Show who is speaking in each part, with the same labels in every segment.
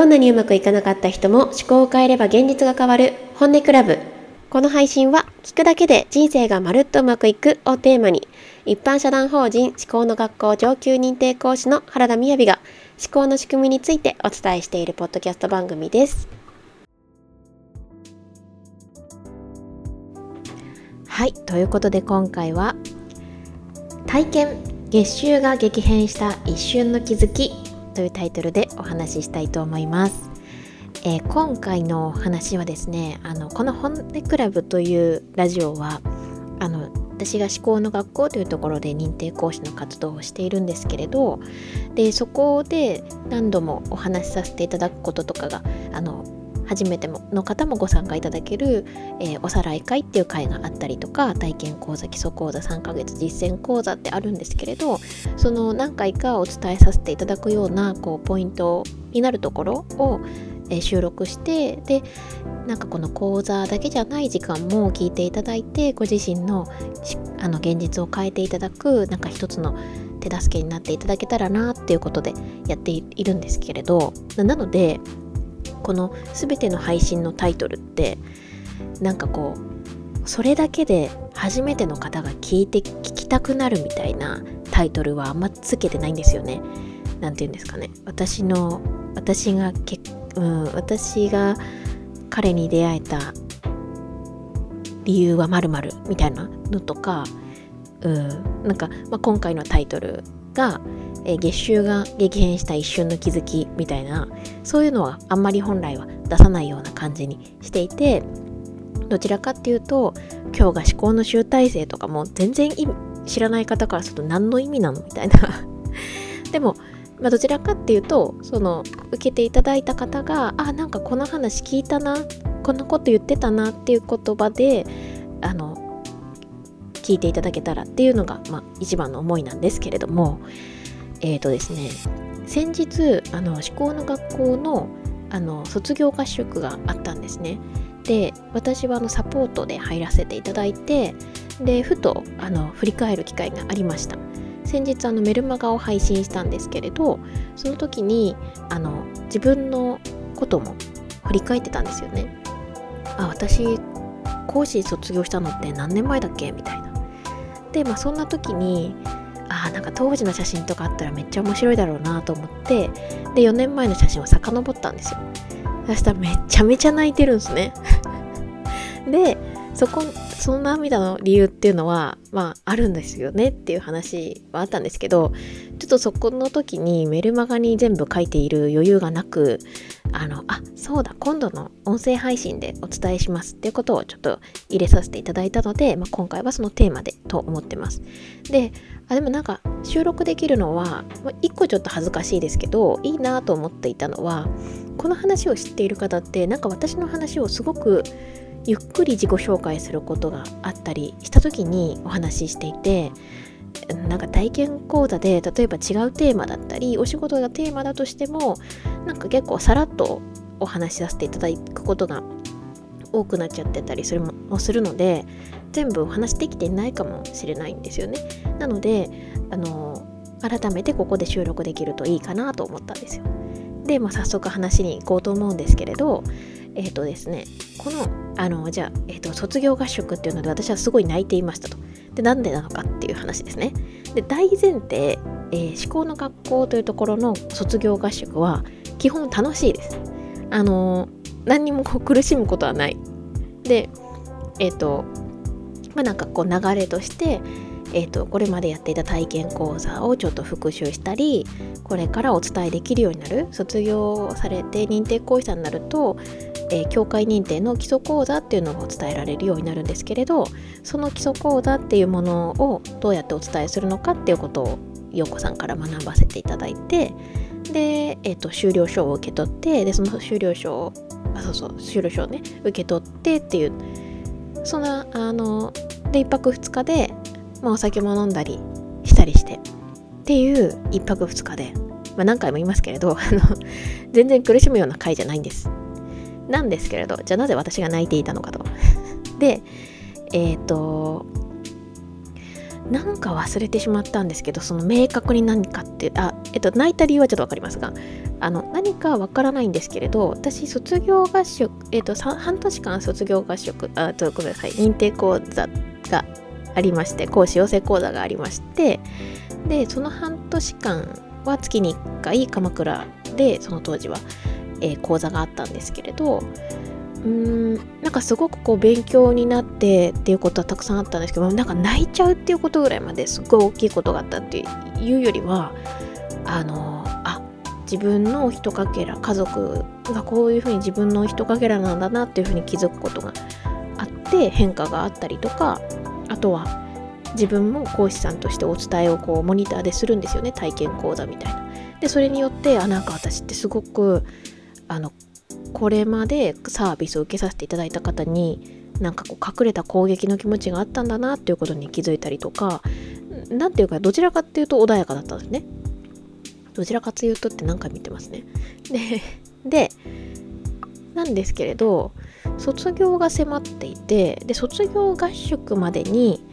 Speaker 1: どんなにうまくいかなかった人も思考を変えれば現実が変わる本音クラブ。この配信は聞くだけで人生がまるっとうまくいくをテーマに一般社団法人思考の学校上級認定講師の原田雅が思考の仕組みについてお伝えしているポッドキャスト番組です。はいということで今回は体験月収が激変した一瞬の気づきというタイトルでお話ししたいと思います。えー、今回の話はですねあのこの本音クラブというラジオはあの私が思考の学校というところで認定講師の活動をしているんですけれどでそこで何度もお話しさせていただくこととかがあの初めての方もご参加いただける、えー、おさらい会っていう会があったりとか体験講座基礎講座3ヶ月実践講座ってあるんですけれどその何回かお伝えさせていただくようなこうポイントになるところをえ収録してでなんかこの講座だけじゃない時間も聞いていただいてご自身のあの現実を変えていただくなんか一つの手助けになっていただけたらなっていうことでやっているんですけれどなのでこの全ての配信のタイトルってなんかこうそれだけで初めての方が聞いて聞きたくなるみたいなタイトルはあんまつけてないんですよね。何て言うんですかね私の私がけ、うん、私が彼に出会えた理由はまるみたいなのとか、うん、なんか、まあ、今回のタイトルがえー、月収が激変した一瞬の気づきみたいなそういうのはあんまり本来は出さないような感じにしていてどちらかっていうと今日が思考の集大成とかも全然知らない方からすると何の意味なのみたいな。でも、まあ、どちらかっていうとその受けていただいた方があなんかこの話聞いたなこんなこと言ってたなっていう言葉であの聞いていただけたらっていうのが、まあ、一番の思いなんですけれども。えっ、ー、とですね先日あの思考の学校のあの卒業合宿があったんですね。で私はあのサポートで入らせていただいてでふとあの振り返る機会がありました。先日あのメルマガを配信したんですけれどその時にあの自分のことも振り返ってたんですよね。あ私講師卒業したのって何年前だっけ？みたいな。でまあそんな時にあなんか当時の写真とかあったらめっちゃ面白いだろうなと思ってで4年前の写真を遡ったんですよ。そしたらめちゃめちゃ泣いてるんですね。でそこその涙の理由っていうのはまああるんですよねっていう話はあったんですけどちょっとそこの時にメルマガに全部書いている余裕がなくあのあそうだ今度の音声配信でお伝えしますっていうことをちょっと入れさせていただいたので、まあ、今回はそのテーマでと思ってます。であでもなんか収録できるのは、まあ、1個ちょっと恥ずかしいですけどいいなと思っていたのはこの話を知っている方ってなんか私の話をすごくゆっくり自己紹介することがあったりした時にお話ししていてなんか体験講座で例えば違うテーマだったりお仕事がテーマだとしてもなんか結構さらっとお話しさせていただくことが多くなっちゃってたりするもするので全部お話できていないかもしれないんですよね。なのであの改めてここで収録できるといいかなと思ったんですよ。で、まあ、早速話に行こうと思うんですけれどえっ、ー、とですねこのあのじゃあ、えーと、卒業合宿っていうので私はすごい泣いていましたと。でなんでなのかっていう話ですね。で大前提、えー、思考の学校というところの卒業合宿は基本楽しいです。あの何にもこう苦しむことはない。でえっ、ー、とまあなんかこう流れとしてえーと、これまでやっていた体験講座をちょっと復習したりこれからお伝えできるようになる卒業されて認定講師さんになると、えー、教会認定の基礎講座っていうのを伝えられるようになるんですけれどその基礎講座っていうものをどうやってお伝えするのかっていうことを陽子さんから学ばせていただいてで、えーと、修了証を受け取ってでその修了証をあそうそう修了証をね受け取ってっていうそんなあので1泊2日でまあ、お酒も飲んだりしたりしてっていう1泊2日で、まあ、何回も言いますけれど全然苦しむような回じゃないんです。なんですけれどじゃあなぜ私が泣いていたのかと。でえっ、ー、となんか忘れてしまったんですけどその明確に何かってあえっと泣いた理由はちょっと分かりますがあの何かわからないんですけれど私卒業合宿、えーと、半年間卒業合宿あとごめんなさい認定講座がありまして講師養成講座がありましてでその半年間は月に1回鎌倉でその当時は、えー、講座があったんですけれどうーんなんかすごくこう勉強になってっていうことはたくさんあったんですけどなんか泣いちゃうっていうことぐらいまですごい大きいことがあったっていうよりはあのあ自分のひとかけら家族がこういうふうに自分のひとかけらなんだなっていうふうに気づくことがあって変化があったりとかあとは自分も講師さんとしてお伝えをこうモニターでするんですよね体験講座みたいな。でそれによってあなんか私ってすごくあのこれまでサービスを受けさせていただいた方になんかこう隠れた攻撃の気持ちがあったんだなっていうことに気づいたりとか何ていうかどちらかっていうと穏やかだったんですね。どちらかというとって何回見てますね。ででなんですけれど卒業が迫っていてで卒業合宿までに、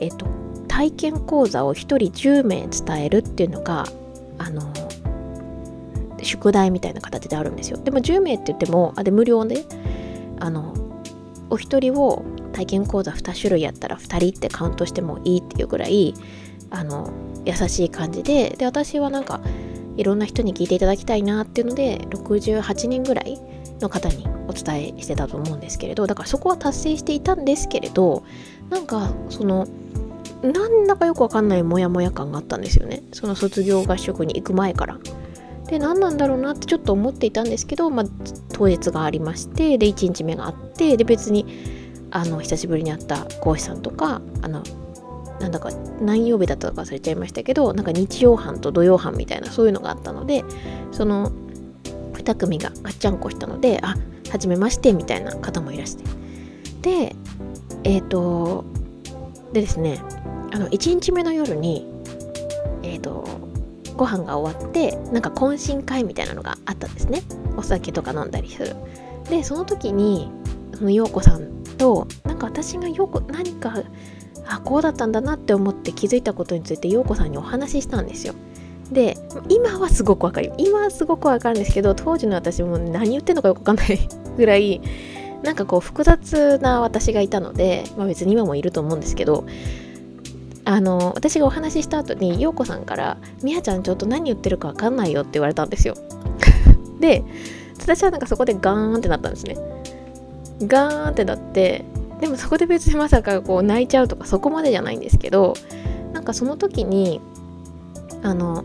Speaker 1: えっと、体験講座を1人10名伝えるっていうのがあの宿題みたいな形であるんですよ。でも10名って言ってもあで無料であのお一人を体験講座2種類やったら2人ってカウントしてもいいっていうぐらいあの優しい感じでで私はなんかいろんな人に聞いていただきたいなっていうので68人ぐらいの方にお伝えしてたと思うんですけれどだからそこは達成していたんですけれどなんかそのなんだかよくわかんないモヤモヤ感があったんですよね。その卒業合宿に行く前から。で何なんだろうなってちょっと思っていたんですけど、まあ、当日がありましてで1日目があってで別にあの久しぶりに会った講師さんとかあのなんだか何曜日だったか忘れちゃいましたけどなんか日曜班と土曜班みたいなそういうのがあったのでその2組がガッチャンコしたのであ初めましてみたいな方もいらして。でえっ、ー、とでですねあの1日目の夜にえっ、ー、とご飯が終わってなんか懇親会みたいなのがあったんですね。お酒とか飲んだりする。でその時にその陽子さんとなんか私が陽子何かあこうだったんだなって思って気づいたことについて陽子さんにお話ししたんですよ。で今はすごくわかる今はすごくわかるんですけど当時の私も何言ってんのかよくわかんないぐらいなんかこう複雑な私がいたので、まあ、別に今もいると思うんですけどあの私がお話しした後に陽子さんから「みやちゃんちょっと何言ってるか分かんないよ」って言われたんですよ。で私はなんかそこでガーンってなったんですね。ガーンってなってでもそこで別にまさかこう泣いちゃうとかそこまでじゃないんですけどなんかその時にあの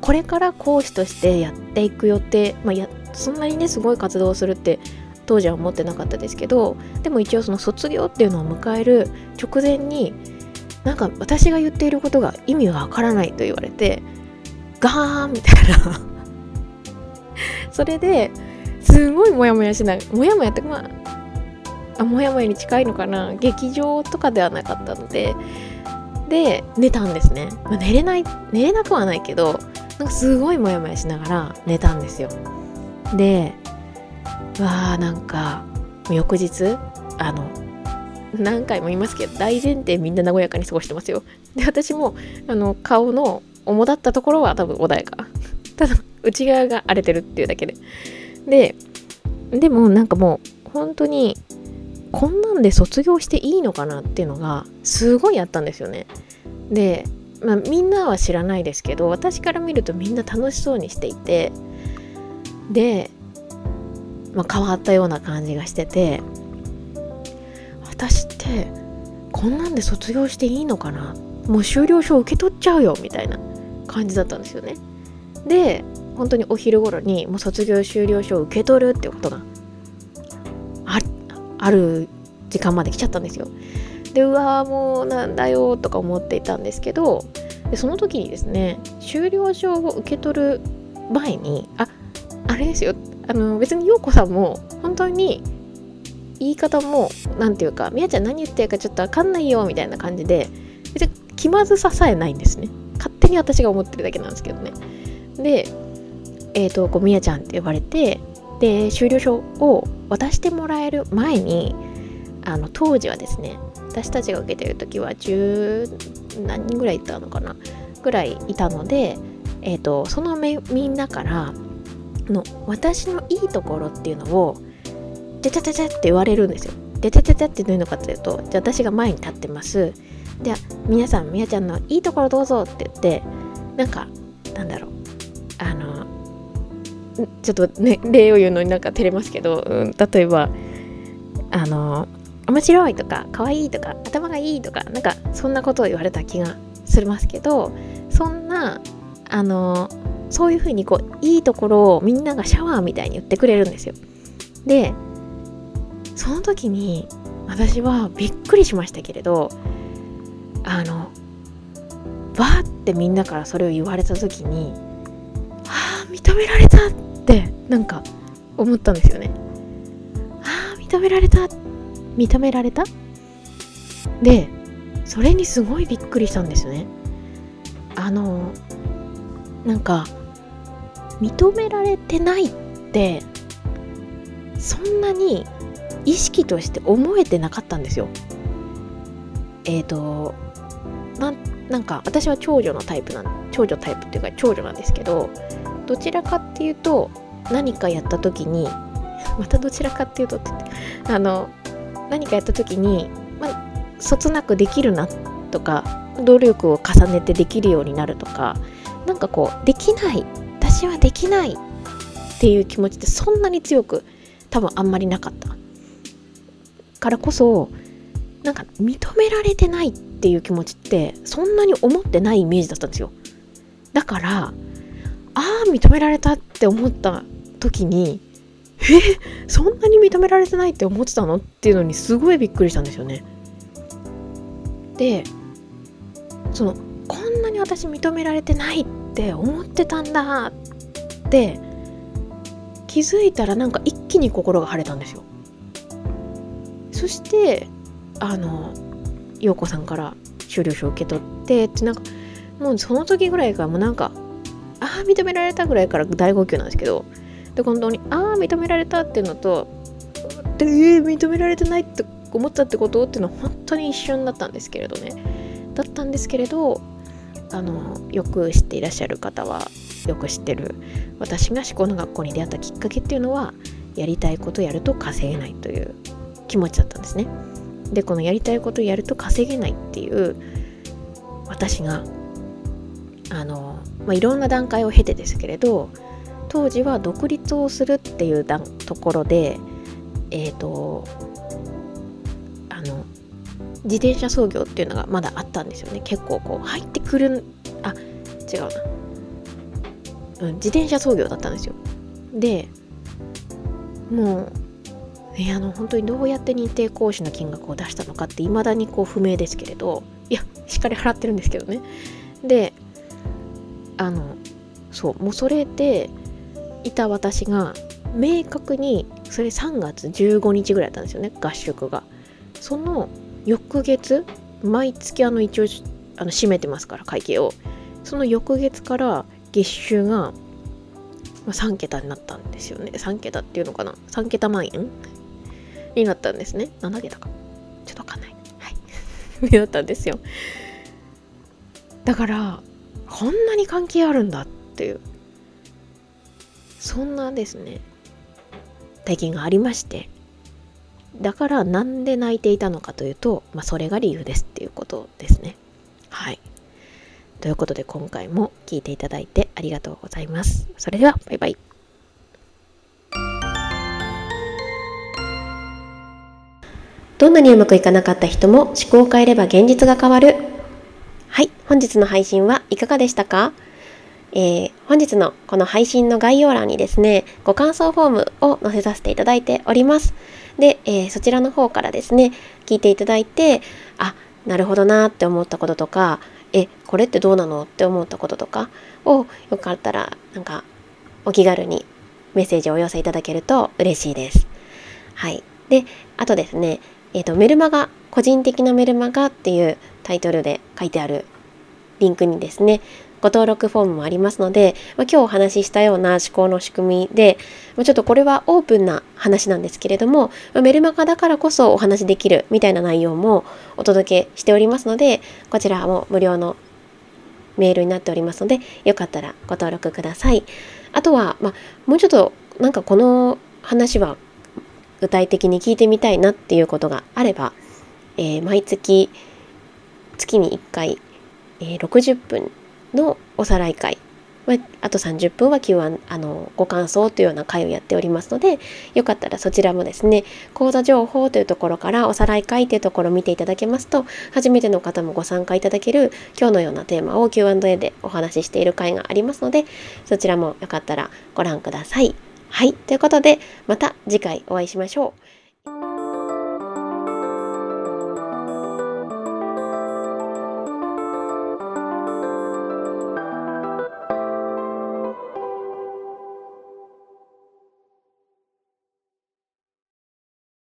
Speaker 1: これから講師としてやっていく予定、まあ、やそんなにねすごい活動をするって当時は思ってなかったですけどでも一応その卒業っていうのを迎える直前になんか私が言っていることが意味がわからないと言われてガーンみたいな。それですごいモヤモヤしない。モヤモヤってまあモヤモヤに近いのかな。劇場とかではなかったので。で寝たんですね、まあ、寝れない寝れなくはないけどなんかすごいモヤモヤしながら寝たんですよ。でわあなんか翌日あの何回も言いますけど大前提みんな和やかに過ごしてますよ。で私もあの顔の主だったところは多分穏やか。ただ内側が荒れてるっていうだけで。ででもなんかもう本当にこんなんで卒業していいのかなっていうのがすごいあったんですよね。で、まあ、みんなは知らないですけど私から見るとみんな楽しそうにしていてで、まあ、変わったような感じがしてて私ってこんなんで卒業していいのかな？もう修了証受け取っちゃうよみたいな感じだったんですよね。で本当にお昼頃にもう卒業修了証を受け取るっていうことがある時間まで来ちゃったんですよ。でうわーもうなんだよとか思っていたんですけどでその時にですね修了証を受け取る前にああれですよ。あの別に陽子さんも本当に言い方も何て言うか「みやちゃん何言ってるかちょっと分かんないよ」みたいな感じで別に気まずささえないんですね。勝手に私が思ってるだけなんですけどね。でえっ、ー、とこうみやちゃんって呼ばれてで修了証を渡してもらえる前にあの当時はですね私たちが受けてる時は10何人ぐらいいたのかな？ぐらいいたので、えーと、そのみんなからの私のいいところっていうのを「でててて」って言われるんですよ。でてててってどういうのかというとじゃあ私が前に立ってますじゃあ皆さんみやちゃんのいいところどうぞって言ってなんかなんだろうあのちょっとね例を言うのになんか照れますけど、うん、例えばあの面白いとか可愛いとか頭がいいとかなんかそんなことを言われた気がしますけどそんなあのそういうふうにこういいところをみんながシャワーみたいに言ってくれるんですよ。でその時に私はびっくりしましたけれどあのバーってみんなからそれを言われた時にああ認められたってなんか思ったんですよね。ああ認められた認められた？でそれにすごいびっくりしたんですよね。あのなんか認められてないってそんなに意識として思えてなかったんですよ。えっ、ー、とななんか私は長女のタイプなん長女タイプっていうか長女なんですけどどちらかっていうと何かやった時にまたどちらかっていうとってあの何かやった時に、まあ、そつなくできるなとか努力を重ねてできるようになるとかなんかこうできない私はできないっていう気持ちってそんなに強く多分あんまりなかったからこそなんか認められてないっていう気持ちってそんなに思ってないイメージだったんですよ。だからああ認められたって思った時にえそんなに認められてないって思ってたのっていうのにすごいびっくりしたんですよね。でそのこんなに私認められてないって思ってたんだって気づいたらなんか一気に心が晴れたんですよ。そしてあの陽子さんから修了書を受け取ってってなんかもうその時ぐらいからもうなんかああ認められたぐらいから大号泣なんですけどで本当にああ認められたっていうのとでえー、認められてないって思ったってことっていうのは本当に一瞬だったんですけれどね。だったんですけれどあのよく知っていらっしゃる方はよく知ってる私が思考の学校に出会ったきっかけっていうのはやりたいことやると稼げないという気持ちだったんですね。でこのやりたいことやると稼げないっていう私があの、まあ、いろんな段階を経てですけれど当時は独立をするっていうところでえっ、ー、とあの自転車操業っていうのがまだあったんですよね。結構こう入ってくるあ違うな、うん、自転車操業だったんですよ。でもうえあの本当にどうやって認定講師の金額を出したのかって未だにこう不明ですけれどいやしっかり払ってるんですけどね。であのそうもうそれでいた私が明確にそれ3月15日ぐらいだったんですよね合宿が。その翌月毎月あの一応あの締めてますから会計を。その翌月から月収が3桁になったんですよね。3桁っていうのかな。3桁万円になったんですね。7桁か。ちょっとわかんない。はい。になったんですよ。だからこんなに関係あるんだっていう。そんなですね。体験がありまして。だからなんで泣いていたのかというと、まあ、それが理由ですっていうことですね。はい。ということで今回も聞いていただいてありがとうございます。それではバイバイ。どんなにうまくいかなかった人も思考を変えれば現実が変わる。はい、本日の配信はいかがでしたか？えー、本日のこの配信の概要欄にですね、ご感想フォームを載せさせていただいております。で、えー、そちらの方からですね、聞いていただいて、あ、なるほどなって思ったこととか、え、これってどうなのって思ったこととかをよかったら、なんか、お気軽にメッセージをお寄せいただけると嬉しいです。はい。で、あとですね、え、ー、と、メルマガ、個人的なメルマガっていうタイトルで書いてあるリンクにですね、ご登録フォームもありますので、まあ、今日お話ししたような思考の仕組みで、まあ、ちょっとこれはオープンな話なんですけれども、まあ、メルマガだからこそお話しできるみたいな内容もお届けしておりますので、こちらも無料のメールになっておりますので、よかったらご登録ください。
Speaker 2: あとは、ま、もうちょっとなんかこの話は具体的に聞いてみたいなっていうことがあれば、えー、毎月月に1回、えー、60分のおさらい会あと30分は Q あのご感想というような会をやっておりますのでよかったらそちらもですね講座情報というところからおさらい会というところを見ていただけますと初めての方もご参加いただける今日のようなテーマを Q&A でお話ししている会がありますのでそちらもよかったらご覧ください。はいということでまた次回お会いしましょう。